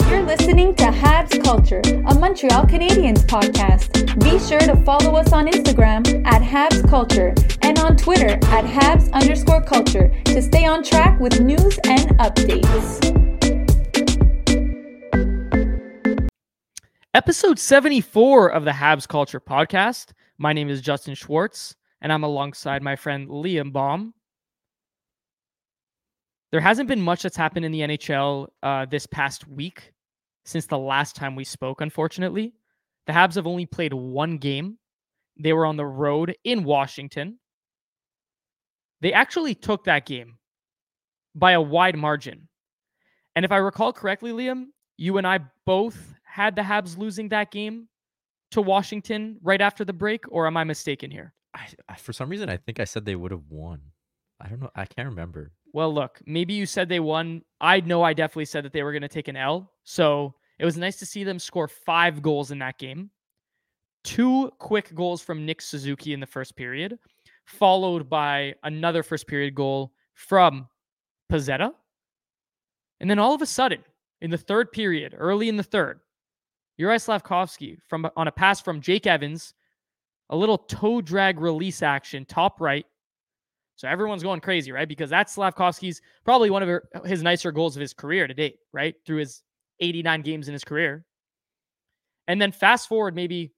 You're listening to Habs Culture, a Montreal Canadiens podcast. Be sure to follow us on Instagram at Habs Culture and on Twitter at Habs underscore culture to stay on track with news and updates. Episode 74 of the Habs Culture podcast. My name is Justin Schwartz, and I'm alongside my friend Liam Baum. There hasn't been much that's happened in the NHL uh, this past week since the last time we spoke, unfortunately. The Habs have only played one game. They were on the road in Washington. They actually took that game by a wide margin. And if I recall correctly, Liam, you and I both had the Habs losing that game to Washington right after the break, or am I mistaken here? I, I for some reason I think I said they would have won. I don't know. I can't remember. Well, look, maybe you said they won. I know I definitely said that they were going to take an L. So it was nice to see them score five goals in that game. Two quick goals from Nick Suzuki in the first period, followed by another first period goal from Pezzetta. And then all of a sudden, in the third period, early in the third, Juraj Slafkovsky from on a pass from Jake Evans, a little toe drag release action, top right. So everyone's going crazy, right? Because that's Slafkovsky's probably one of his nicer goals of his career to date, right? Through his 89 games in his career. And then fast forward maybe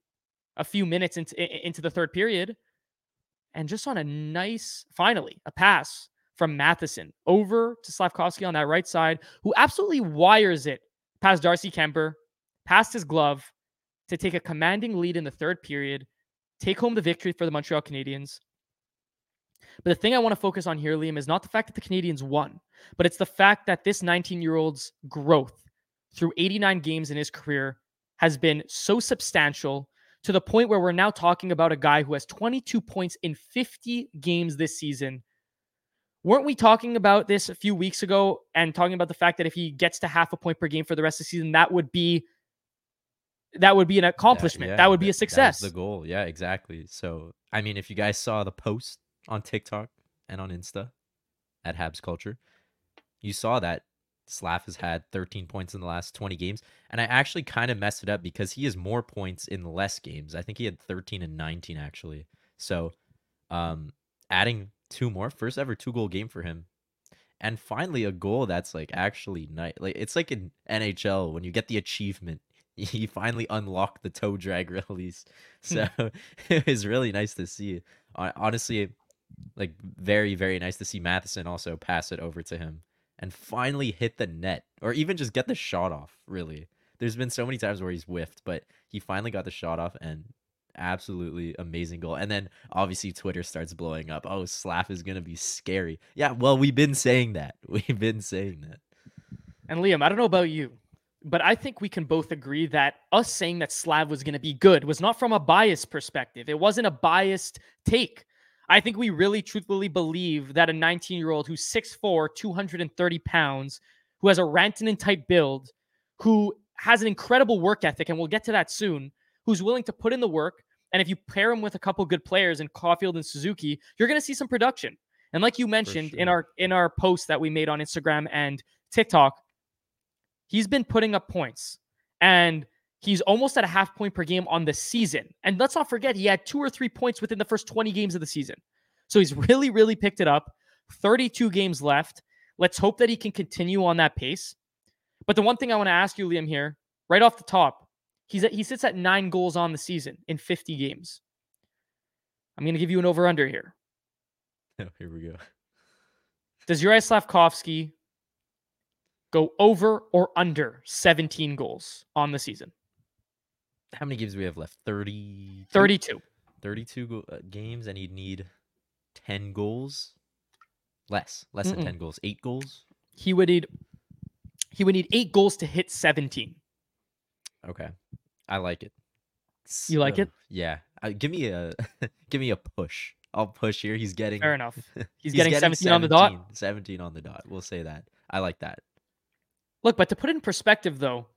a few minutes into, into the third period, and just on a nice, finally, a pass from Matheson over to Slafkovsky on that right side, who absolutely wires it past Darcy Kuemper, past his glove to take a commanding lead in the third period, take home the victory for the Montreal Canadiens. But the thing I want to focus on here, Liam, is not the fact that the Canadiens won, but it's the fact that this 19 year old's growth through 89 games in his career has been so substantial to the point where we're now talking about a guy who has 22 points in 50 games this season. Weren't we talking about this a few weeks ago and talking about the fact that if he gets to half a point per game for the rest of the season, that would be that would be an accomplishment. yeah, that would be a success. That the goal. Yeah, exactly. So, I mean, if you guys saw the post on TikTok and on Insta at Habs Culture, you saw that Slav has had 13 points in the last 20 games. And I actually kind of messed it up because he has more points in less games. I think he had 13 and 19 actually. So, um, adding two more, first ever two goal game for him. And finally, a goal that's like actually nice. Like it's like in NHL when you get the achievement he finally unlocked the toe drag release. So it was really nice to see. Hon- Honestly, like very, very nice to see Matheson also pass it over to him and finally hit the net or even just get the shot off, really. There's been so many times where he's whiffed, but he finally got the shot off and absolutely amazing goal. And then obviously Twitter starts blowing up. Oh, Slav is going to be scary. Yeah, well, we've been saying that. We've been saying that. And Liam, I don't know about you, but I think we can both agree that us saying that Slav was going to be good was not from a biased perspective. It wasn't a biased take. I think we really truthfully believe that a 19 year old who's 6'4, 230 pounds, who has a Rantanen type build, who has an incredible work ethic, and we'll get to that soon, who's willing to put in the work. And if you pair him with a couple good players in Caufield and Suzuki, you're going to see some production. And like you mentioned in our in our post that we made on Instagram and TikTok, he's been putting up points and he's almost at a half point per game on the season. And let's not forget, he had two or three points within the first 20 games of the season. So he's really, really picked it up. 32 games left. Let's hope that he can continue on that pace. But the one thing I want to ask you, Liam, here, right off the top, He's at, he sits at nine goals on the season in 50 games. I'm going to give you an over under here. Oh, here we go. Does Juraj Slafkovsky go over or under 17 goals on the season? How many games do we have left? 30 32. 32 go- uh, games and he'd need 10 goals. Less, less than Mm-mm. 10 goals. 8 goals. He would need he would need 8 goals to hit 17. Okay. I like it. You like it? Yeah. Uh, give me a give me a push. I'll push here. He's getting Fair enough. He's, getting, 17, on the dot. 17 17 on the dot. We'll say that. I like that. Look, but to put it in perspective though,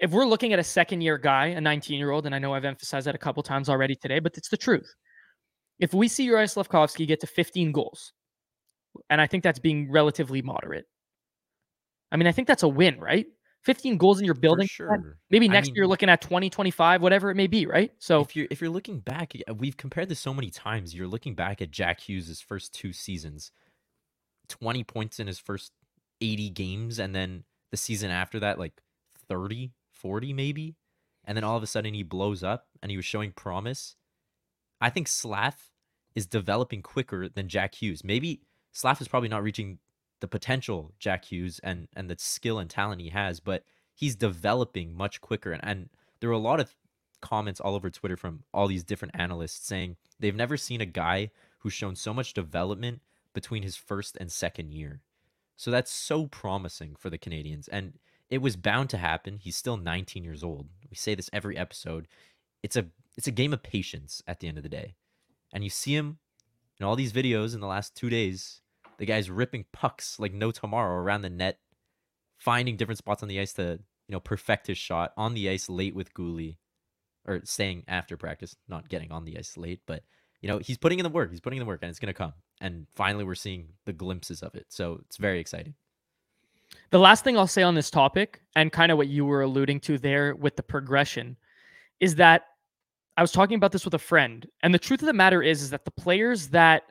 if we're looking at a second year guy, a 19 year old, and I know I've emphasized that a couple times already today, but it's the truth. If we see Juraj Slafkovsky get to 15 goals, and I think that's being relatively moderate. I mean, I think that's a win, right? 15 goals in your building. sure. Maybe I next year you're looking at 20, 25, whatever it may be, right? So if you're if you're looking back, we've compared this so many times. You're looking back at Jack Hughes' first two seasons, 20 points in his first 80 games, and then the season after that, like 30, 40 maybe. And then all of a sudden he blows up and he was showing promise. I think Slav is developing quicker than Jack Hughes. Maybe Slav is probably not reaching the potential Jack Hughes and and the skill and talent he has, but he's developing much quicker. And, and there were a lot of comments all over Twitter from all these different analysts saying they've never seen a guy who's shown so much development between his first and second year. So that's so promising for the Canadiens. And it was bound to happen. He's still 19 years old. We say this every episode. It's a it's a game of patience at the end of the day. And you see him in all these videos in the last 2 days, the guy's ripping pucks like no tomorrow around the net, finding different spots on the ice to, you know, perfect his shot on the ice late with Gooley or staying after practice, not getting on the ice late, but you know, he's putting in the work. He's putting in the work and it's going to come. And finally we're seeing the glimpses of it. So it's very exciting. The last thing I'll say on this topic, and kind of what you were alluding to there with the progression, is that I was talking about this with a friend, and the truth of the matter is, is that the players that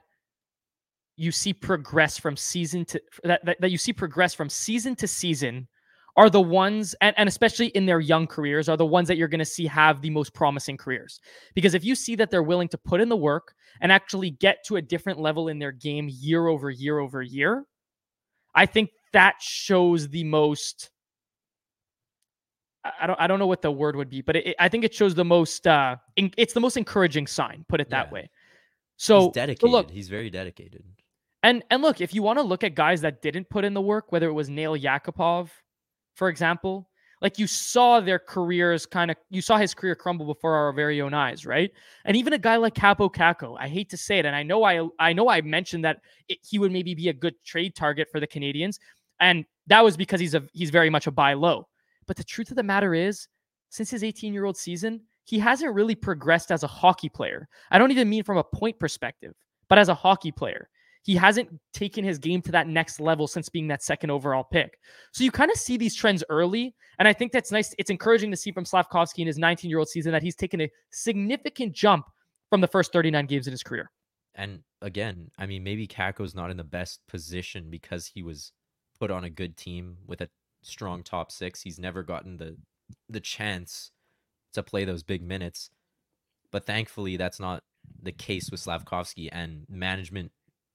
you see progress from season to that, that, that you see progress from season to season are the ones and, and especially in their young careers are the ones that you're going to see have the most promising careers. Because if you see that they're willing to put in the work and actually get to a different level in their game year over year over year i think that shows the most I- don't I don't know what the word would be, but it, it- I think it shows the most uh it's the most encouraging sign, put it that Yeah. way. So, he's so dedicated. look, he's very dedicated. and and look, if you want to look at guys that didn't put in the work, whether it was Nail Yakupov, for example, like you saw their careers kind of you saw his career crumble before our very own eyes, right? And even a guy like Kaapo Kakko, I hate to say it, and I know I I know I mentioned that it, he would maybe be a good trade target for the Canadiens, and that was because he's a he's very much a buy low. But the truth of the matter is, since his 18 year old season, he hasn't really progressed as a hockey player. I don't even mean from a point perspective, but as a hockey player. He hasn't taken his game to that next level since being that second overall pick. So you kind of see these trends early. And I think that's nice. It's encouraging to see from Slafkovsky in his 19 year old season that he's taken a significant jump from the first 39 games in his career. And again, I mean, maybe Kakko's not in the best position because he was put on a good team with a strong top six. He's never gotten the the chance to play those big minutes. But thankfully, that's not the case with Slafkovsky, and management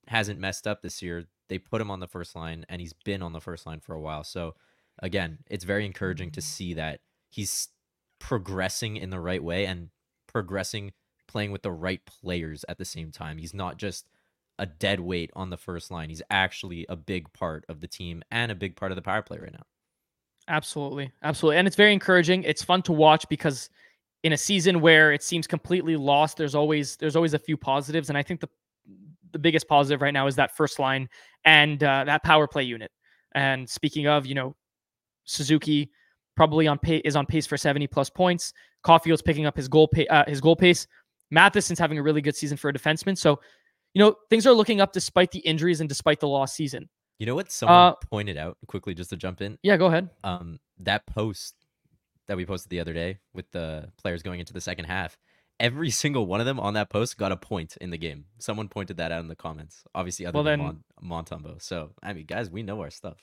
hasn't messed up this year. They put him on the first line, and he's been on the first line for a while. So, again, it's very encouraging to see that he's progressing in the right way and progressing playing with the right players at the same time. He's not just a dead weight on the first line. He's actually a big part of the team and a big part of the power play right now. Absolutely. Absolutely. And it's very encouraging. It's fun to watch because in a season where it seems completely lost, there's always there's always a few positives. And I think the the biggest positive right now is that first line and uh, that power play unit. And speaking of, you know, Suzuki probably on pay, is on pace for 70 plus points. Caufield's picking up his goal pa- uh, his goal pace. Matheson's having a really good season for a defenseman. So, you know, things are looking up despite the injuries and despite the lost season. You know what someone Uh, pointed out quickly just to jump in? Yeah, go ahead. Um that post that we posted the other day with the players going into the second half. Every single one of them on that post got a point in the game. Someone pointed that out in the comments. Obviously, other Well, than then- Mon- Montembeault. So, I mean, guys, we know our stuff.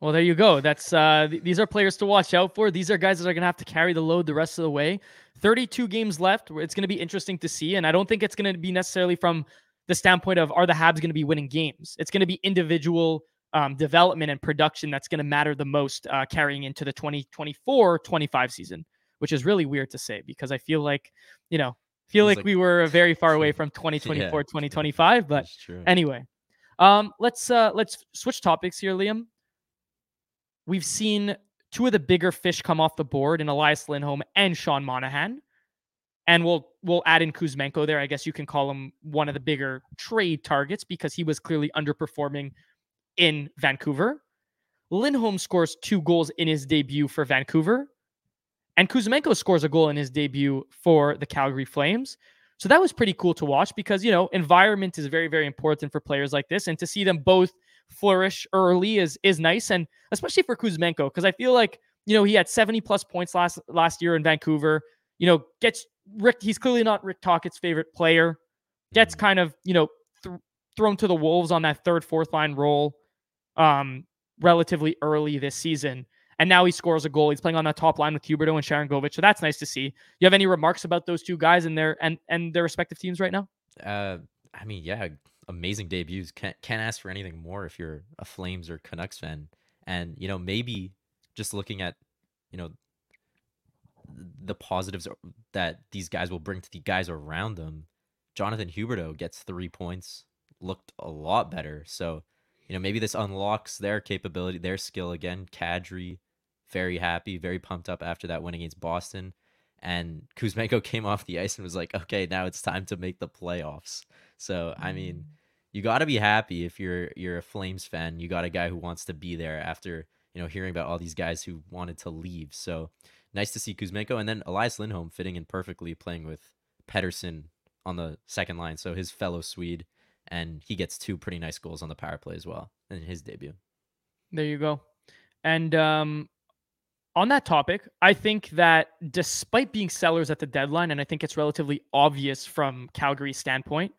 Well, there you go. That's uh, th- these are players to watch out for. These are guys that are going to have to carry the load the rest of the way. 32 games left. It's going to be interesting to see, and I don't think it's going to be necessarily from the standpoint of are the Habs going to be winning games. It's going to be individual um, development and production that's going to matter the most uh, carrying into the 2024-25 season, which is really weird to say because I feel like you know feel like, like- we were very far away from 2024 Yeah. 2025 but anyway um let's uh let's switch topics here liam we've seen two of the bigger fish come off the board in elias lindholm and sean monahan and we'll we'll add in kuzmenko there i guess you can call him one of the bigger trade targets because he was clearly underperforming in vancouver lindholm scores two goals in his debut for vancouver and Kuzmenko scores a goal in his debut for the Calgary Flames. So that was pretty cool to watch because, you know, environment is very, very important for players like this. And to see them both flourish early is is nice. And especially for Kuzmenko, because I feel like, you know, he had 70 plus points last last year in Vancouver. You know, gets Rick, he's clearly not Rick Tocchet's favorite player. Gets Mhm. kind of, you know, th- thrown to the wolves on that third, fourth line role um relatively early this season. And now he scores a goal. He's playing on that top line with Huberdeau and Sharangovich. So that's nice to see. You have any remarks about those two guys and their and and their respective teams right now? Uh, I mean, yeah, amazing debuts. Can't can't ask for anything more if you're a Flames or Canucks fan. And you know, maybe just looking at, you know, the positives that these guys will bring to the guys around them. Jonathan Huberdeau gets three points, looked a lot better. So, you know, maybe this unlocks their capability, their skill again. Kadri, very happy, very pumped up after that win against Boston. And Kuzmenko came off the ice and was like, okay, now it's time to make the playoffs. So, I mean, mm. you got to be happy if you're you're a Flames fan. You got a guy who wants to be there after you know hearing about all these guys who wanted to leave. So nice to see Kuzmenko and then Elias Lindholm fitting in perfectly, playing with Pettersson on the second line. So his fellow Swede, and he gets two pretty nice goals on the power play as well in his debut. There you go. And um, on that topic, I think that despite being sellers at the deadline, and I think it's relatively obvious from Calgary's standpoint,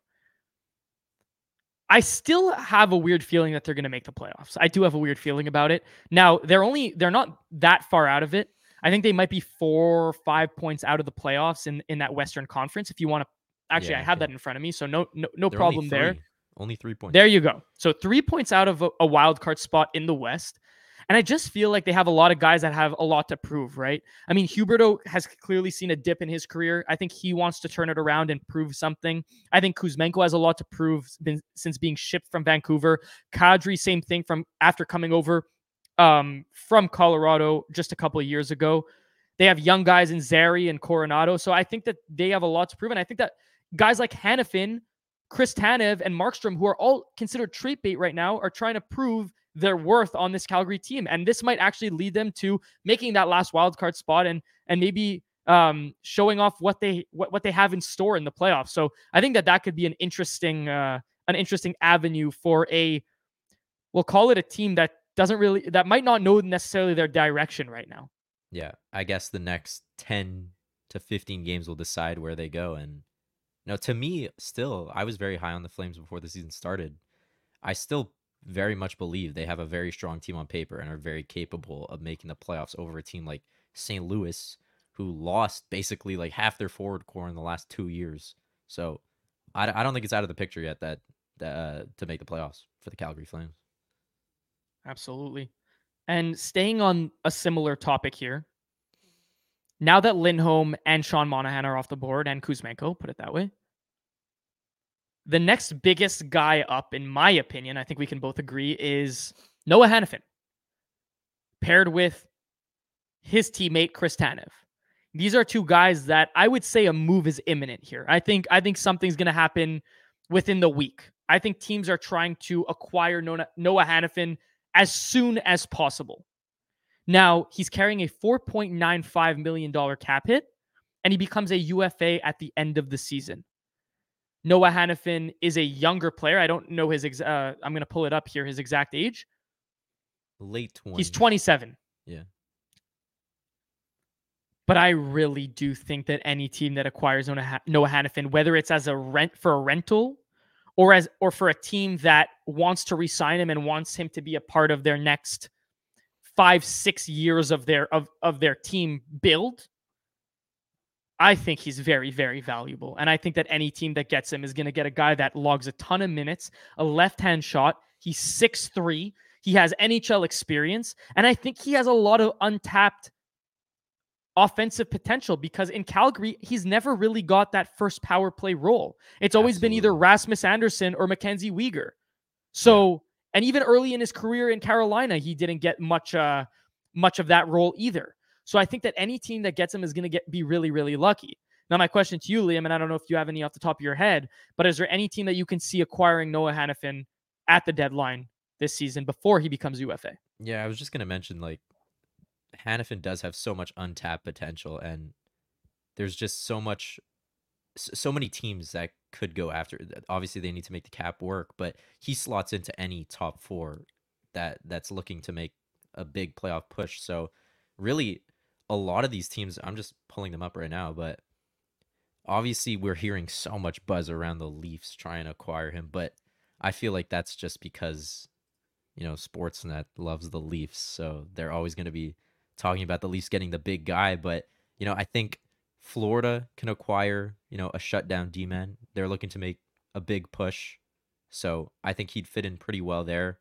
I still have a weird feeling that they're going to make the playoffs. I do have a weird feeling about it. Now, they're only they're not that far out of it. I think they might be four or five points out of the playoffs in in that Western Conference. If you want to, actually, Yeah, I have okay. that in front of me, so no no no They're only problem there. Only three points. There you go. So three points out of a, a wild card spot in the West. And I just feel like they have a lot of guys that have a lot to prove, right? I mean, Huberdeau has clearly seen a dip in his career. I think he wants to turn it around and prove something. I think Kuzmenko has a lot to prove been, since being shipped from Vancouver. Kadri, same thing from after coming over um, from Colorado just a couple of years ago. They have young guys in Zary and Coronato. So I think that they have a lot to prove. And I think that guys like Hanifin, Chris Tanev, and Markstrom, who are all considered trait bait right now, are trying to prove their worth on this Calgary team. And this might actually lead them to making that last wild card spot and and maybe um, showing off what they what, what they have in store in the playoffs. So I think that that could be an interesting uh, an interesting avenue for a we'll call it a team that doesn't really that might not know necessarily their direction right now. Yeah, I guess the next 10 to 15 games will decide where they go. And know, to me, still, I was very high on the Flames before the season started. I still very much believe they have a very strong team on paper and are very capable of making the playoffs over a team like St. Louis, who lost basically like half their forward core in the last two years. So I, I don't think it's out of the picture yet that uh, to make the playoffs for the Calgary Flames. Absolutely. And staying on a similar topic here, now that Lindholm and Sean Monahan are off the board and Kuzmenko, put it that way, the next biggest guy up, in my opinion, I think we can both agree, is Noah Hanifin, paired with his teammate Chris Tanev. These are two guys that I would say a move is imminent here. I think I think something's going to happen within the week. I think teams are trying to acquire Noah, Hanifin as soon as possible. Now, he's carrying a $4.95 million cap hit, and he becomes a UFA at the end of the season. Noah Hanifin is a younger player. I don't know his, ex- uh, I'm going to pull it up here, his exact age. Late 20s. He's 27. Yeah. But I really do think that any team that acquires Noah Ha- Hanifin, whether it's as a rent for a rental or as or for a team that wants to re-sign him and wants him to be a part of their next five, six years of their of of their team build, I think he's very, very valuable. And I think that any team that gets him is going to get a guy that logs a ton of minutes, a left hand shot. He's six three. He has NHL experience. And I think he has a lot of untapped offensive potential because in Calgary, he's never really got that first power play role. It's always Absolutely. been either Rasmus Andersson or Mackenzie Weegar. So, yeah. and even early in his career in Carolina, he didn't get much uh much of that role either. So I think that any team that gets him is going to get be really, really lucky. Now, my question to you, Liam, and I don't know if you have any off the top of your head, but is there any team that you can see acquiring Noah Hanifin at the deadline this season before he becomes UFA? Yeah, I was just going to mention like Hanifin does have so much untapped potential, and there's just so much, so many teams that could go after. Obviously, they need to make the cap work, but he slots into any top four that that's looking to make a big playoff push. So, really, a lot of these teams, I'm just pulling them up right now, but obviously we're hearing so much buzz around the Leafs trying to acquire him, but I feel like that's just because you know Sportsnet loves the Leafs, so they're always going to be talking about the Leafs getting the big guy, but you know, I think Florida can acquire, you know, a shutdown D-man. They're looking to make a big push. So, I think he'd fit in pretty well there.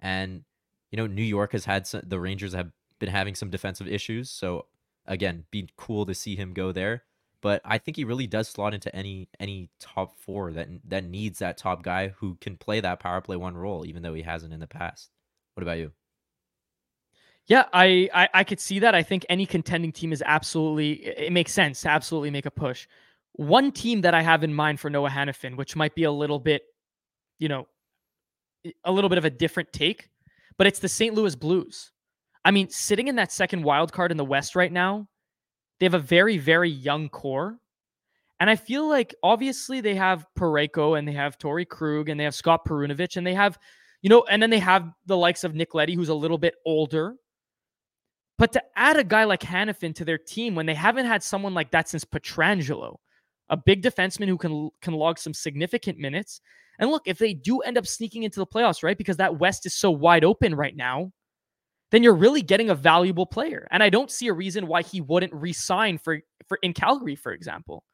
And you know, New York has had some, the Rangers have been having some defensive issues. So again, be cool to see him go there. But I think he really does slot into any any top four that that needs that top guy who can play that power play one role, even though he hasn't in the past. What about you? Yeah, I, I, I could see that. I think any contending team is absolutely it makes sense to absolutely make a push. One team that I have in mind for Noah Hanifin, which might be a little bit, you know, a little bit of a different take, but it's the St. Louis Blues. I mean, sitting in that second wild card in the West right now, they have a very, very young core. And I feel like obviously they have Parayko and they have Torey Krug and they have Scott Perunovich and they have, you know, and then they have the likes of Nick Leddy, who's a little bit older. But to add a guy like Hanifin to their team when they haven't had someone like that since Pietrangelo, a big defenseman who can can log some significant minutes. And look, if they do end up sneaking into the playoffs, right? Because that West is so wide open right now, then you're really getting a valuable player. And I don't see a reason why he wouldn't resign for for in Calgary, for example.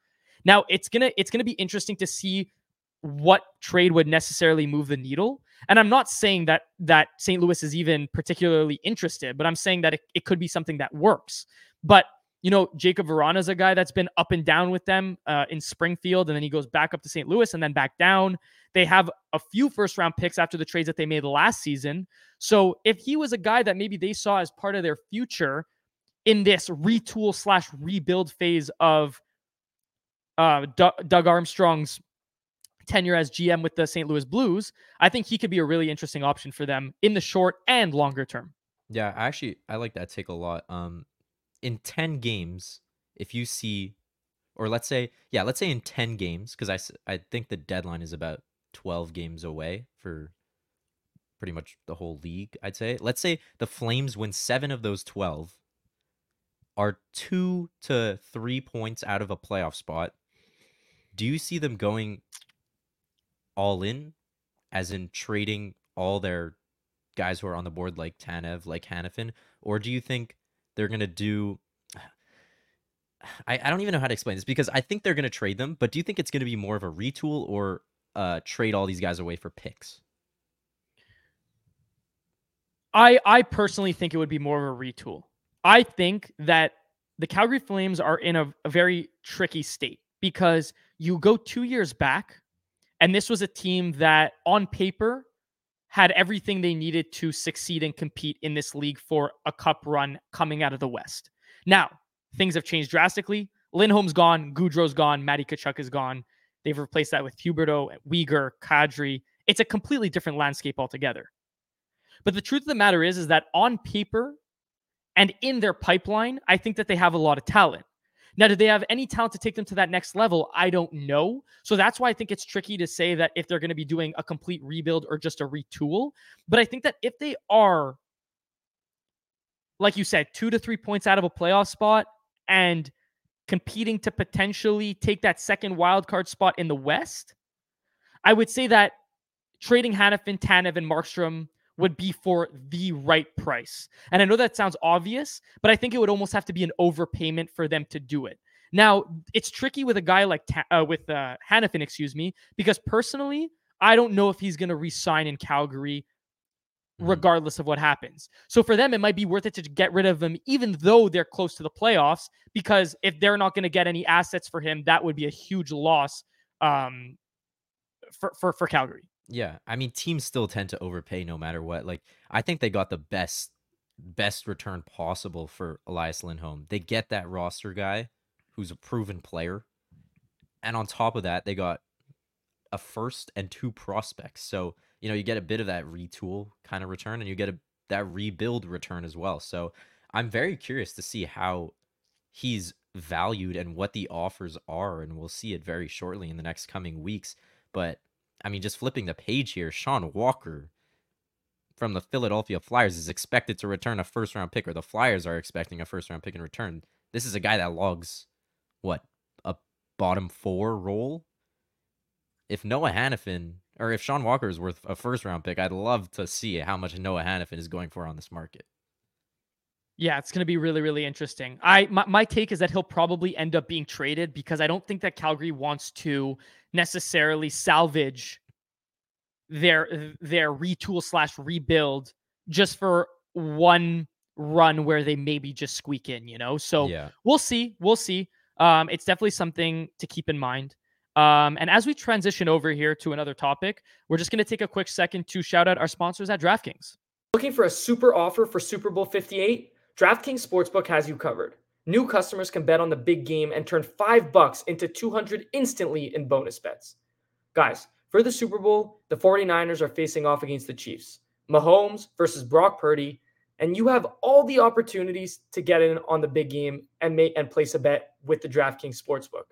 Now it's gonna it's gonna be interesting to see what trade would necessarily move the needle. And I'm not saying that that St. Louis is even particularly interested, but I'm saying that it, it could be something that works. But you know, Jakub Vrana is a guy that's been up and down with them uh, in Springfield, and then he goes back up to St. Louis and then back down. They have a few first round picks after the trades that they made last season. So if he was a guy that maybe they saw as part of their future in this retool slash rebuild phase of uh, D- Doug Armstrong's tenure as GM with the St. Louis Blues, I think he could be a really interesting option for them in the short and longer term. Yeah, actually I like that take a lot. Um in 10 games, if you see or let's say yeah, let's say in 10 games cuz I I think the deadline is about 12 games away for pretty much the whole league, I'd say. Let's say the Flames win 7 of those 12 are 2 to 3 points out of a playoff spot. Do you see them going all in, as in trading all their guys who are on the board like Tanev, like Hanifin, or do you think they're gonna do? I, I don't even know how to explain this because I think they're gonna trade them, but do you think it's gonna be more of a retool or uh, trade all these guys away for picks? I I personally think it would be more of a retool. I think that the Calgary Flames are in a, a very tricky state because you go two years back and this was a team that, on paper, had everything they needed to succeed and compete in this league for a cup run coming out of the West. Now, things have changed drastically. Lindholm's gone, Gaudreau's gone, Matty Tkachuk is gone. They've replaced that with Huberdeau, Weegar, Kadri. It's a completely different landscape altogether. But the truth of the matter is, is that on paper and in their pipeline, I think that they have a lot of talent. Now, do they have any talent to take them to that next level? I don't know. So that's why I think it's tricky to say that if they're going to be doing a complete rebuild or just a retool. But I think that if they are, like you said, two to three points out of a playoff spot and competing to potentially take that second wild card spot in the West, I would say that trading Hanifin, Tanev, and Markstrom would be for the right price. And I know that sounds obvious, but I think it would almost have to be an overpayment for them to do it. Now, it's tricky with a guy like uh, with uh, Hanifin, excuse me, because personally, I don't know if he's going to resign in Calgary mm-hmm. regardless of what happens. So for them, it might be worth it to get rid of him, even though they're close to the playoffs, because if they're not going to get any assets for him, that would be a huge loss um, for, for, for Calgary. Yeah, I mean, teams still tend to overpay no matter what. Like, I think they got the best best return possible for Elias Lindholm. They get that roster guy who's a proven player, and on top of that, they got a first and two prospects. So you know you get a bit of that retool kind of return, and you get a that rebuild return as well. So I'm very curious to see how he's valued and what the offers are, and we'll see it very shortly in the next coming weeks. But I mean, just flipping the page here, Sean Walker from the Philadelphia Flyers is expected to return a first round pick, or the Flyers are expecting a first round pick in return. This is a guy that logs what a bottom four role. If Noah Hanifin or if Sean Walker is worth a first round pick, I'd love to see how much Noah Hanifin is going for on this market. Yeah, it's going to be really, really interesting. I my, my take is that he'll probably end up being traded because I don't think that Calgary wants to necessarily salvage their their retool slash rebuild just for one run where they maybe just squeak in, you know. So yeah. we'll see, we'll see. Um, it's definitely something to keep in mind. Um, and as we transition over here to another topic, we're just going to take a quick second to shout out our sponsors at DraftKings. Looking for a super offer for Super Bowl 58? DraftKings Sportsbook has you covered. New customers can bet on the big game and turn 5 bucks into 200 instantly in bonus bets. Guys, for the Super Bowl, the 49ers are facing off against the Chiefs. Mahomes versus Brock Purdy, and you have all the opportunities to get in on the big game and make and place a bet with the DraftKings Sportsbook.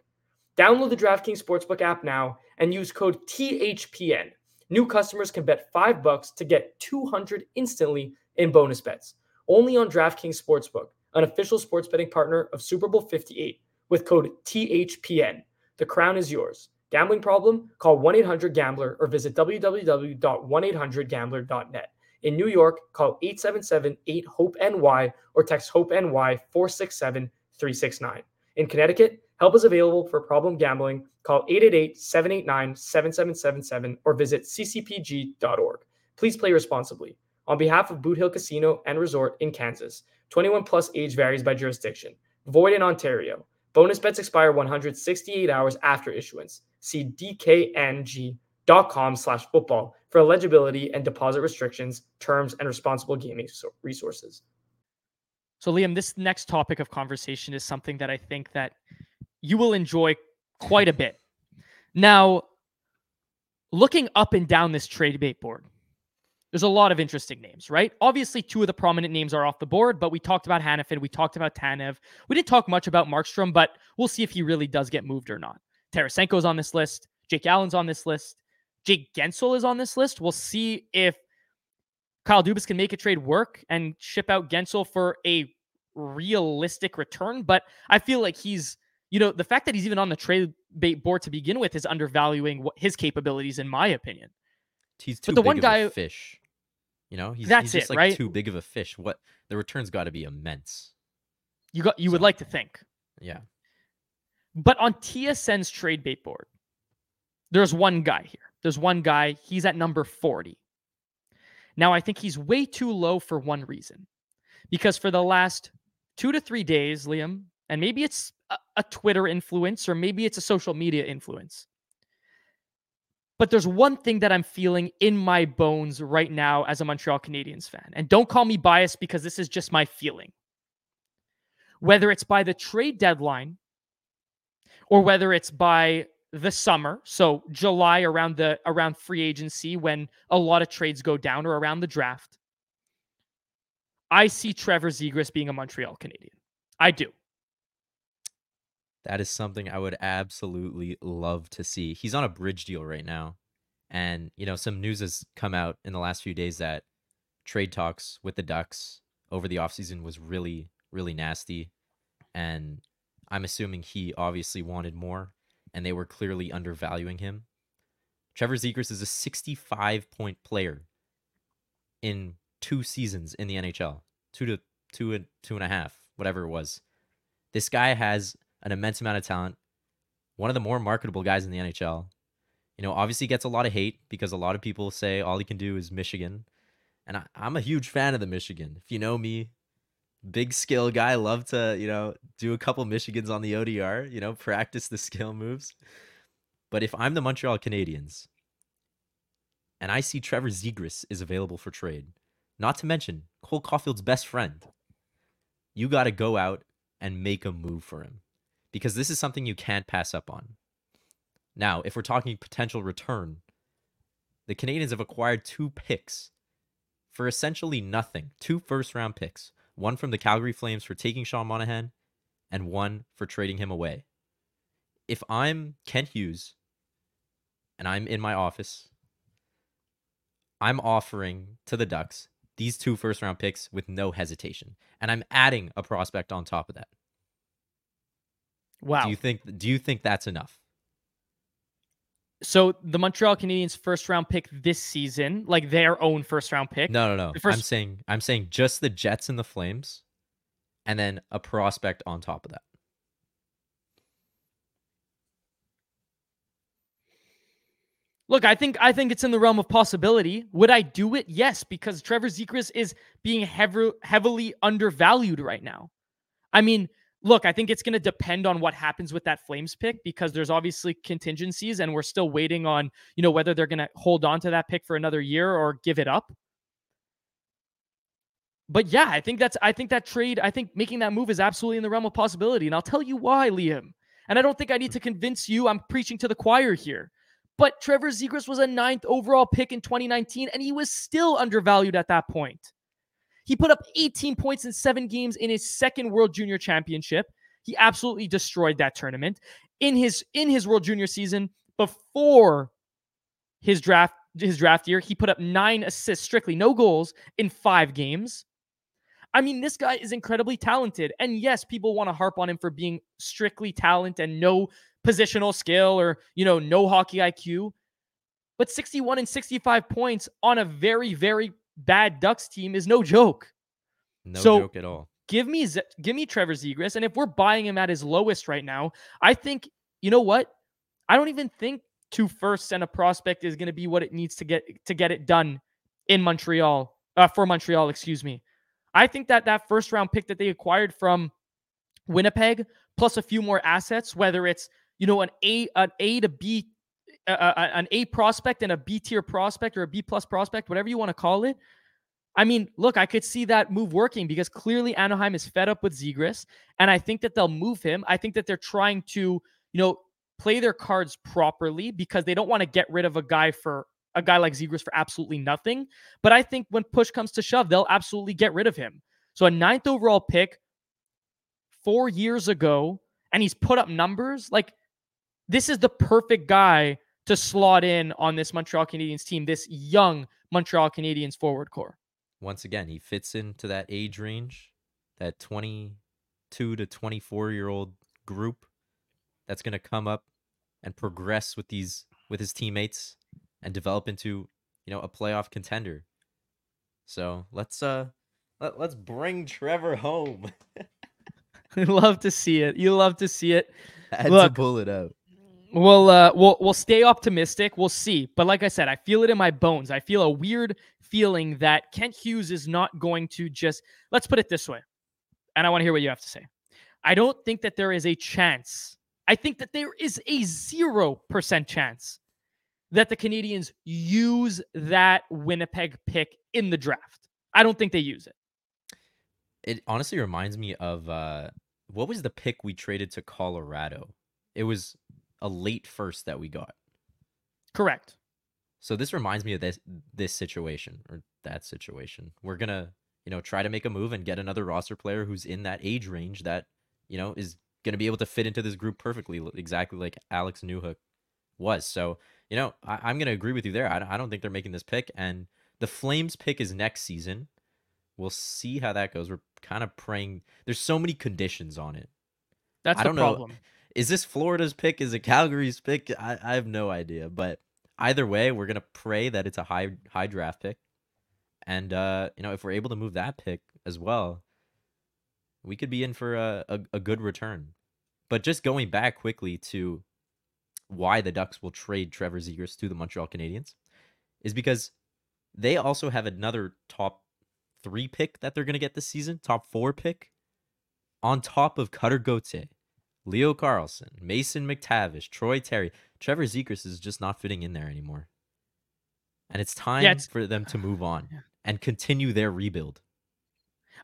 Download the DraftKings Sportsbook app now and use code THPN. New customers can bet 5 bucks to get 200 instantly in bonus bets only on DraftKings Sportsbook, an official sports betting partner of Super Bowl 58, with code THPN. The crown is yours. Gambling problem? Call 1 800 Gambler or visit www.1800Gambler.net. In New York, call 877 8 HOPE NY or text HOPE NY 467 369. In Connecticut, help is available for problem gambling. Call 888 789 7777 or visit ccpg.org. Please play responsibly on behalf of Boot Hill Casino and Resort in Kansas. 21 plus age varies by jurisdiction. Void in Ontario. Bonus bets expire 168 hours after issuance. See dkng.com slash football for eligibility and deposit restrictions, terms, and responsible gaming resources. So, Liam, this next topic of conversation is something that I think that you will enjoy quite a bit. Now, looking up and down this trade bait board, there's a lot of interesting names, right? Obviously, two of the prominent names are off the board, but we talked about Hanifin, we talked about Tanev. We didn't talk much about Markstrom, but we'll see if he really does get moved or not. Tarasenko's on this list. Jake Allen's on this list. Jake Guentzel is on this list. We'll see if Kyle Dubas can make a trade work and ship out Guentzel for a realistic return. But I feel like he's, you know, the fact that he's even on the trade bait board to begin with is undervaluing what his capabilities, in my opinion. He's too but the one guy fish. You know, he's, That's he's just it, like right? too big of a fish. What the return's got to be immense. You got you so, would like to think. Yeah. But on TSN's trade bait board, there's one guy here. There's one guy. He's at number 40. Now I think he's way too low for one reason. Because for the last two to three days, Liam, and maybe it's a, a Twitter influence or maybe it's a social media influence. But there's one thing that I'm feeling in my bones right now as a Montreal Canadiens fan. And don't call me biased because this is just my feeling. Whether it's by the trade deadline or whether it's by the summer, so July around the around free agency when a lot of trades go down or around the draft. I see Trevor Zegras being a Montreal Canadian. I do. That is something I would absolutely love to see. He's on a bridge deal right now. And, you know, some news has come out in the last few days that trade talks with the Ducks over the offseason was really, really nasty. And I'm assuming he obviously wanted more and they were clearly undervaluing him. Trevor Zegras is a 65 point player. in two seasons in the NHL, two to two and two and a half, whatever it was. This guy has an immense amount of talent. One of the more marketable guys in the NHL. You know, obviously gets a lot of hate because a lot of people say all he can do is Michigan. And I, I'm a huge fan of the Michigan. If you know me, big skill guy, love to, you know, do a couple Michigans on the ODR, you know, practice the skill moves. But if I'm the Montreal Canadiens and I see Trevor Zegras is available for trade, not to mention Cole Caufield's best friend, you got to go out and make a move for him because this is something you can't pass up on. Now, if we're talking potential return, the Canadiens have acquired two picks for essentially nothing two first round picks one from the Calgary Flames for taking Sean Monahan, and one for trading him away. If I'm Kent Hughes and I'm in my office, I'm offering to the Ducks these two first round picks with no hesitation. And I'm adding a prospect on top of that. Wow. Do you think do you think that's enough? So the Montreal Canadiens first round pick this season, like their own first round pick. No, no, no. First- I'm saying I'm saying just the Jets and the Flames and then a prospect on top of that. Look, I think I think it's in the realm of possibility. Would I do it? Yes, because Trevor Zegras is being heavy, heavily undervalued right now. I mean, look, I think it's going to depend on what happens with that Flames pick because there's obviously contingencies, and we're still waiting on you know whether they're going to hold on to that pick for another year or give it up. But yeah, I think that's I think that trade, I think making that move is absolutely in the realm of possibility, and I'll tell you why, Liam. And I don't think I need to convince you. I'm preaching to the choir here. But Trevor Zegras was a ninth overall pick in 2019, and he was still undervalued at that point. He put up 18 points in seven games in his second World Junior Championship. He absolutely destroyed that tournament. In his in his World Junior season before his draft his draft year, he put up nine assists strictly, no goals in five games. I mean, this guy is incredibly talented. And yes, people want to harp on him for being strictly talent and no positional skill or, you know, no hockey IQ. But 61 and 65 points on a very, very bad Ducks team is no joke. No So- joke at all. Give me give me Trevor Zegras, and if we're buying him at his lowest right now, I think you know what? I don't even think two firsts and a prospect is going to be what it needs to get to get it done in Montreal uh, for Montreal. Excuse me. I think that that first round pick that they acquired from Winnipeg, plus a few more assets, whether it's you know an A an A to B, an A prospect and a B tier prospect or a B plus prospect, whatever you want to call it. I mean, look, I could see that move working because clearly Anaheim is fed up with Zegras, and I think that they'll move him. I think that they're trying to, you know, play their cards properly because they don't want to get rid of a guy for a guy like Zegras for absolutely nothing. But I think when push comes to shove, they'll absolutely get rid of him. So a ninth overall pick four years ago, and he's put up numbers like this is the perfect guy to slot in on this Montreal Canadiens team, this young Montreal Canadiens forward core. Once again, he fits into that age range, that 22 to 24 year old group that's going to come up and progress with these with his teammates and develop into, you know, a playoff contender. So, let's uh let, let's bring Trevor home. We love to see it. You love to see it. Had Look. to pull it out. We'll uh we'll we'll stay optimistic. We'll see. But like I said, I feel it in my bones. I feel a weird feeling that Kent Hughes is not going to just let's put it this way. And I want to hear what you have to say. I don't think that there is a chance. I think that there is a 0% chance that the Canadiens use that Winnipeg pick in the draft. I don't think they use it. It honestly reminds me of uh what was the pick we traded to Colorado? It was a late first that we got. Correct. So this reminds me of this this situation or that situation. We're gonna, you know, try to make a move and get another roster player who's in that age range that, you know, is gonna be able to fit into this group perfectly, exactly like Alex Newhook was. So, you know, I, I'm gonna agree with you there. I, don't- I don't think they're making this pick, and the Flames pick is next season. We'll see how that goes. We're kind of praying. There's so many conditions on it. That's I the don't know. Is this Florida's pick? Is it Calgary's pick? I, I have no idea. But either way, we're gonna pray that it's a high high draft pick. And uh, you know, if we're able to move that pick as well, we could be in for a, a, a good return. But just going back quickly to why the Ducks will trade Trevor Zegras to the Montreal Canadiens is because they also have another top three pick that they're going to get this season, top four pick, on top of Cutter Gauthier, Leo Carlsson, Mason McTavish, Troy Terry. Trevor Zegras is just not fitting in there anymore. And it's time it's- for them to move on and continue their rebuild.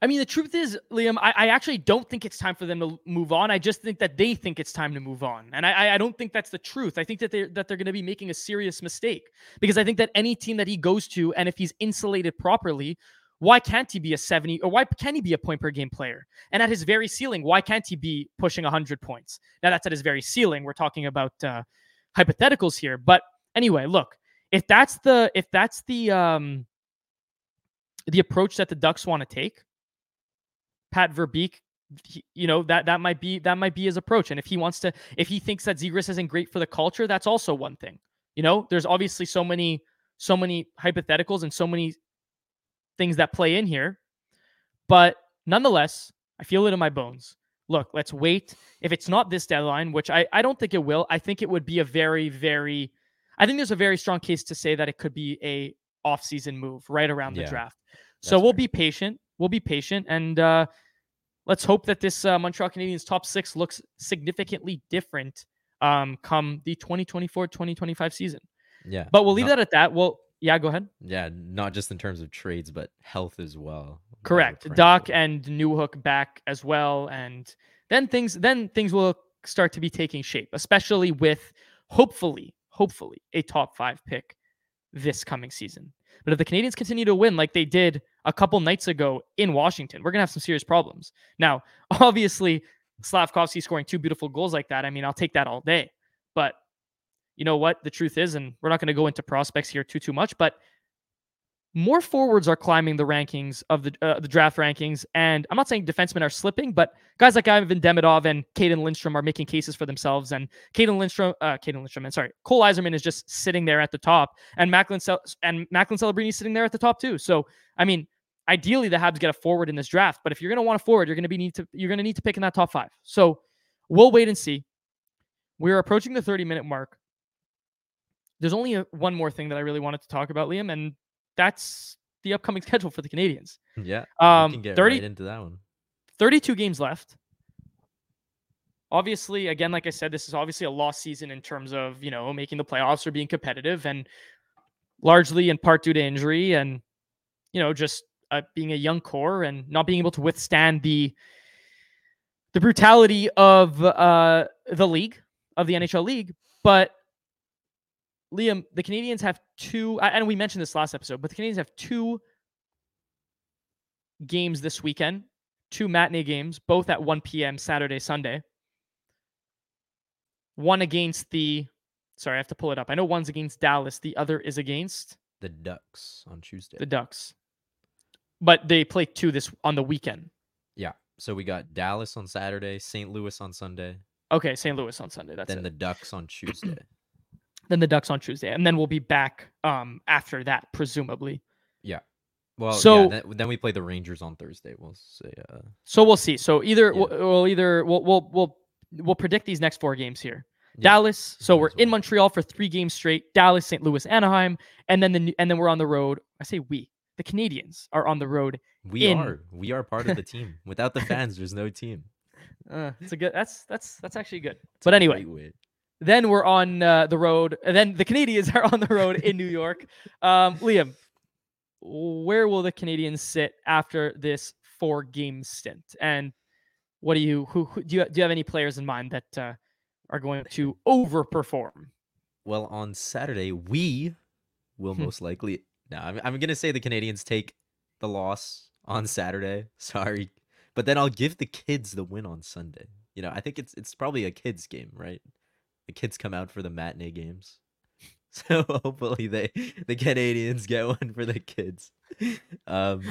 I mean, the truth is, Liam, I, I actually don't think it's time for them to move on. I just think that they think it's time to move on, and I, I- I don't think that's the truth. I think that they're that they're going to be making a serious mistake because I think that any team that he goes to, and if he's insulated properly, why can't he be a seventy or why can he be a point per game player? And at his very ceiling, why can't he be pushing hundred points? Now that's at his very ceiling. We're talking about uh, hypotheticals here, but anyway, look, if that's the if that's the um the approach that the Ducks want to take. Pat Verbeek, he- you know that that might be that might be his approach. And if he wants to, if he thinks that Zegras isn't great for the culture, that's also one thing. You know, there's obviously so many so many hypotheticals and so many things that play in here, but nonetheless, I feel it in my bones. Look, let's wait. If it's not this deadline, which I I don't think it will, I think it would be a very very, I think there's a very strong case to say that it could be a off-season move right around the Yeah, draft. So we'll fair. be patient. We'll be patient, and uh, let's hope that this uh, Montreal Canadiens top six looks significantly different um, come the 2024-2025 season. Yeah. But we'll leave not- that at that. Well, yeah, go ahead. Yeah, not just in terms of trades, but health as well. Correct. Dach and Newhook back as well, and then things then things will start to be taking shape, especially with hopefully, hopefully a top five pick this coming season. But if the Canadiens continue to win like they did a couple nights ago in Washington, we're gonna have some serious problems. Now, obviously, Slafkovsky scoring two beautiful goals like that. I mean, I'll take that all day. But you know what? The truth is, and we're not going to go into prospects here too too much, but more forwards are climbing the rankings of the uh, the draft rankings, and I'm not saying defensemen are slipping, but guys like Ivan Demidov and Cayden Lindstrom are making cases for themselves. And Cayden Lindstrom, uh, Lindstrom, and sorry, Cole Eiserman is just sitting there at the top, and Macklin Cel- and Macklin Celebrini is sitting there at the top too. So I mean, ideally the Habs get a forward in this draft, but if you're going to want a forward, you're going to be need to you're going to need to pick in that top five. So we'll wait and see. We're approaching the 30 minute mark. There's only a, one more thing that I really wanted to talk about, Liam, and that's the upcoming schedule for the Canadiens. Yeah. Um, can get 30 right into that one. 32 games left. Obviously, again, like I said, this is obviously a lost season in terms of, you know, making the playoffs or being competitive and largely in part due to injury and, you know, just uh, being a young core and not being able to withstand the the brutality of uh, the league, of the NHL league. But Liam, the Canadiens have two, and we mentioned this last episode, but the Canadiens have two games this weekend, two matinee games, both at 1 p.m. Saturday, Sunday. One against the, sorry, I have to pull it up. I know one's against Dallas, the other is against The Ducks on Tuesday. the Ducks. But they play two this on the weekend. yeah. So we got Dallas on Saturday, St. Louis on Sunday, Okay, St. Louis on Sunday. That's then it. the Ducks on Tuesday. Then the Ducks on Tuesday, and then we'll be back um after that, presumably. yeah. Well, So- yeah, then, then we play the Rangers on Thursday. We'll say uh So we'll see. So either Yeah. we'll, we'll either we'll we'll we'll we'll predict these next four games here. Yeah, Dallas. So we're in. Montreal for three games straight. Dallas, St. Louis, Anaheim, and then the new- and then we're on the road. I say we. The Canadiens are on the road. we in- are. We are part of the team. Without the fans, there's no team. Uh, it's a good. That's that's that's actually good. It's But anyway. Then we're on uh, the road. And then the Canadiens are on the road in New York. Um, Liam, where will the Canadiens sit after this four game stint? And what do you who, who do you do you have any players in mind that uh, are going to overperform? Well, on Saturday, we will Hmm. most likely. No, I'm, I'm going to say the Canadiens take the loss on Saturday. Sorry. But then I'll give the kids the win on Sunday. You know, I think it's it's probably a kids game, right? The kids come out for the matinee games. So hopefully they the Canadiens get one for the kids. Um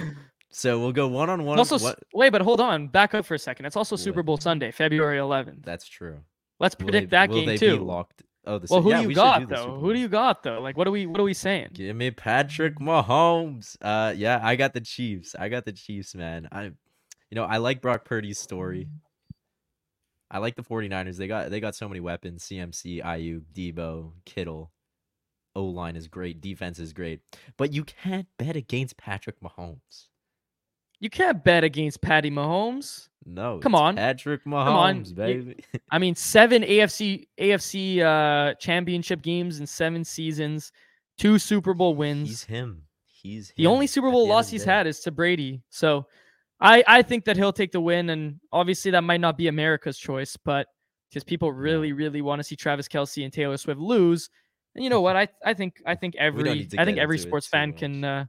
so we'll go one on one. Also wait, but hold on, back up for a second. It's also Super Bowl Sunday, February 11th. That's true. Let's predict they, that will game they too. be locked Oh, the Well, who yeah, do you should do got though? Who do you got though? Like, what are we what are we saying? Give me Patrick Mahomes. Uh, yeah, I got the Chiefs. I got the Chiefs, man. I, you know, I like Brock Purdy's story. I like the 49ers. They got they got so many weapons. CMC, IU, Deebo, Kittle. O line is great. Defense is great. But you can't bet against Patrick Mahomes. You can't bet against Patty Mahomes. No. Come on. Patrick on. Mahomes, You- baby. I mean, seven AFC AFC uh, championship games in seven seasons, two Super Bowl wins. He's him. He's The only Super Bowl the loss he's day. had is to Brady. So I, I think that he'll take the win. And obviously, that might not be America's choice, but because people really, really want to see Travis Kelce and Taylor Swift lose. And you know what? I, I think I think every I think every sports fan much. can uh,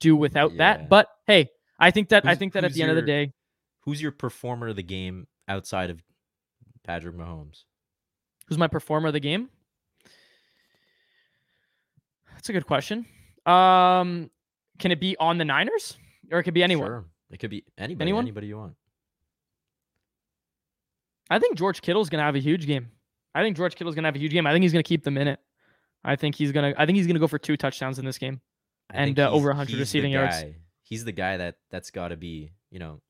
do without Yeah. that. But hey, I think that I think that at who's the end of the day, Who's your performer of the game outside of Patrick Mahomes? who's my performer of the game? That's a good question. Um, can it be on the Niners or it could be anyone? Sure. It could be anybody. Anyone? Anybody you want. I think George Kittle's gonna have a huge game. I think George Kittle's gonna have a huge game. I think he's gonna keep them in it. I think he's gonna. I think he's gonna go for two touchdowns in this game. I And, uh, over 100 receiving yards. He's the guy that that's got to be, you know,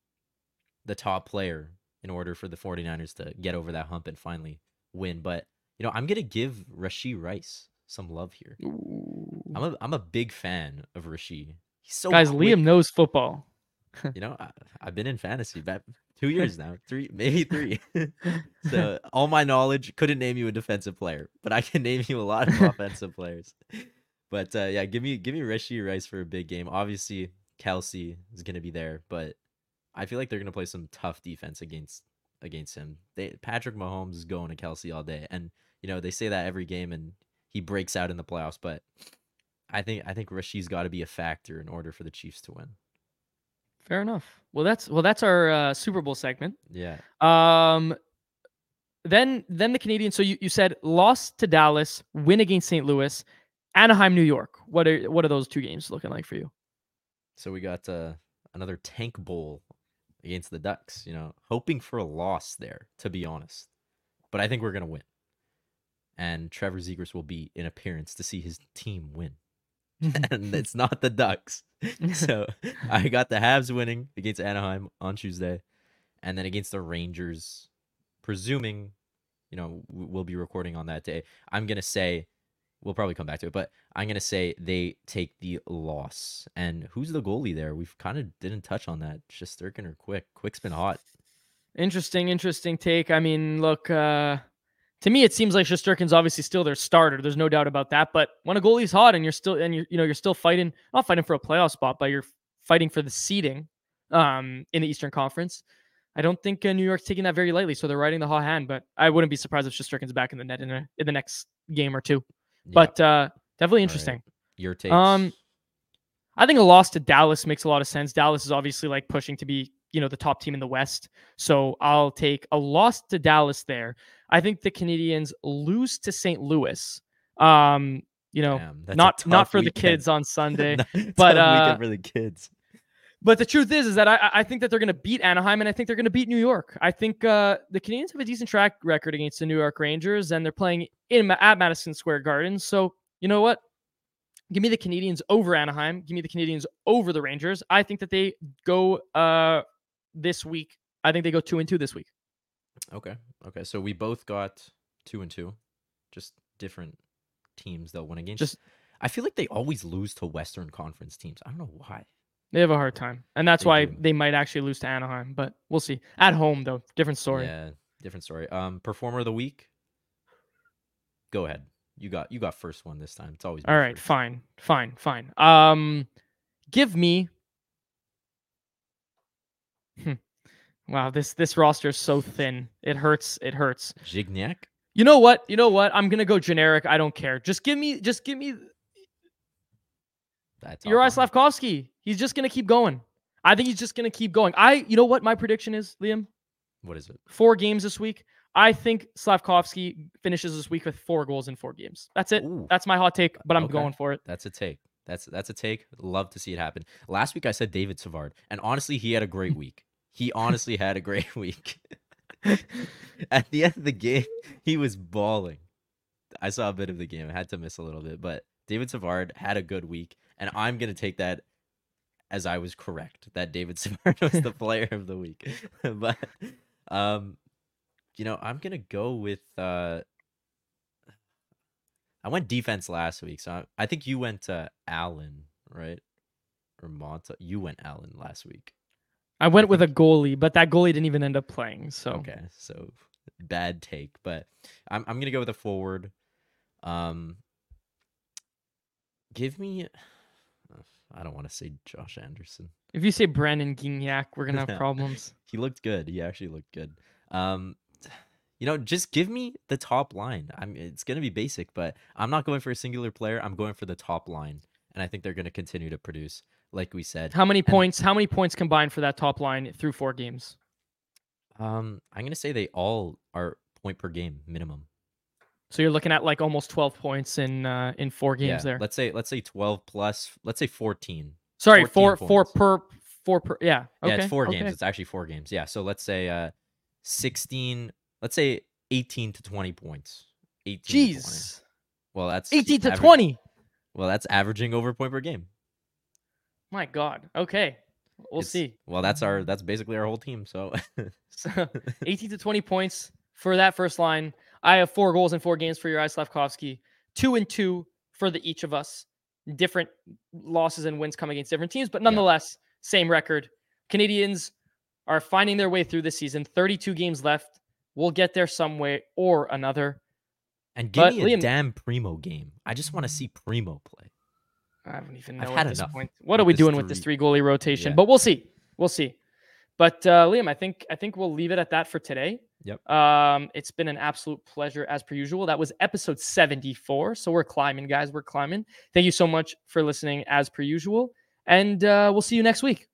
the top player in order for the 49ers to get over that hump and finally win. But, you know, I'm going to give Rashee Rice some love here. I'm a I'm a big fan of Rashee. He's so Guys, quick. Liam knows football. You know, I, I've been in fantasy about two years now, three, maybe three. so all my knowledge couldn't name you a defensive player, but I can name you a lot of offensive players. But uh, yeah, give me give me Rashee Rice for a big game. Obviously, Kelce is gonna be there, but I feel like they're gonna play some tough defense against against him. They Patrick Mahomes is going to Kelce all day, and you know they say that every game, and he breaks out in the playoffs. But I think I think Rashee's got to be a factor in order for the Chiefs to win. Fair enough. Well, that's well, that's our uh, Super Bowl segment. Yeah. Um, then then the Canadiens. So you, you said lost to Dallas, win against St. Louis, Anaheim, New York. What are what are those two games looking like for you? So we got uh, another tank bowl against the Ducks, you know, hoping for a loss there, to be honest. But I think we're going to win. And Trevor Zegras will be in appearance to see his team win. and it's not the Ducks. So I got the Habs winning against Anaheim on Tuesday. And then against the Rangers, presuming, you know, we'll be recording on that day. I'm going to say, we'll probably come back to it, but I'm going to say they take the loss. And who's the goalie there? We've kind of didn't touch on that. Shesterkin or Quick. Quick's been hot. Interesting, interesting take. I mean, look, uh, to me, it seems like Shesterkin's obviously still their starter. There's no doubt about that. But when a goalie's hot and you're still and you you know you're still fighting, not fighting for a playoff spot, but you're fighting for the seeding um, in the Eastern Conference. I don't think uh, New York's taking that very lightly, so they're riding the hot hand. But I wouldn't be surprised if Shesterkin's back in the net in, a, in the next game or two. But uh, definitely right. interesting. your takes. Um, I think a loss to Dallas makes a lot of sense. Dallas is obviously like pushing to be, you know, the top team in the West. So I'll take a loss to Dallas there. I think the Canadiens lose to St. Louis. Um, you know, Damn, not not for the kids on Sunday. But, weekend uh, for the kids. But the truth is, is that I, I- I think that they're going to beat Anaheim, and I think they're going to beat New York. I think uh, the Canadiens have a decent track record against the New York Rangers, and they're playing in at Madison Square Garden. So you know what? Give me the Canadiens over Anaheim. Give me the Canadiens over the Rangers. I think that they go uh, this week. I think they go two and two this week. Okay. Okay. So we both got two and two, just different teams they'll win against. Just- I feel like they always lose to Western Conference teams. I don't know why. They have a hard time, and that's They why do. they might actually lose to Anaheim. But we'll see. At home, though, different story. Yeah, different story. Um, performer of the week. Go ahead. You got you got first one this time. It's always All right, first. fine, fine, fine. Um, give me. Wow, this this roster is so thin. It hurts. It hurts. Gignac. You know what? You know what? I'm gonna go generic. I don't care. Just give me. Just give me That's Uri. Slafkovsky. He's just gonna keep going. I think he's just gonna keep going. I. You know what? My prediction is Liam. What is it? Four games this week. I think Slafkovsky finishes this week with four goals in four games. That's it. Ooh. That's my hot take, but I'm Okay. going for it. That's a take. That's that's a take. Love to see it happen. Last week I said David Savard, and honestly, he had a great week. He honestly had a great week. At the end of the game, he was bawling. I saw a bit of the game. I had to miss a little bit, but David Savard had a good week, and I'm gonna take that as I was correct that David Savard was the player of the week. but um, you know, I'm gonna go with uh, I went defense last week, so I, I think you went to Allen, right? Or Monta. You went Allen last week. I went with a goalie, but that goalie didn't even end up playing. So Okay, so bad take, but I'm I'm gonna go with a forward. Um, give me. I don't want to say Josh Anderson. if you say Brandon Gignac, we're gonna have problems. He looked good. He actually looked good. Um, you know, just give me the top line. I'm. It's gonna be basic, but I'm not going for a singular player. I'm going for the top line, and I think they're gonna continue to produce, like we said. How many points? How many points combined for that top line through four games? Um, I'm gonna say they all are point per game minimum. So you're looking at like almost 12 points in uh, in four games yeah, there. let's say let's say 12 plus. Let's say 14. Sorry, 14 four four per four per. Yeah. Okay. Yeah, it's four okay. games. It's actually four games. Yeah. So let's say uh 16, let's say 18 to 20 points. 18 to 20. Jeez. Well, that's 18 to average- 20. Well, that's averaging over point per game. My God. Okay. We'll It's- see. Well, that's our that's basically our whole team. So So 18 to 20 points for that first line. I have four goals in four games for your Slafkovsky, two and two for the each of us. Different losses and wins come against different teams, but nonetheless, same record. Canadiens are finding their way through the season. 32 games left. We'll get there some way or another. and give But me a Liam- damn Primeau game. I just want to see Primeau play. I don't even I've know had at this enough point. What are we doing with this three- three goalie rotation? Yeah. But we'll see. We'll see. But uh, Liam, I think I think we'll leave it at that for today. Yep. Um, it's been an absolute pleasure as per usual. That was episode 74. So we're climbing, guys. We're climbing. Thank you so much for listening as per usual. And uh, we'll see you next week.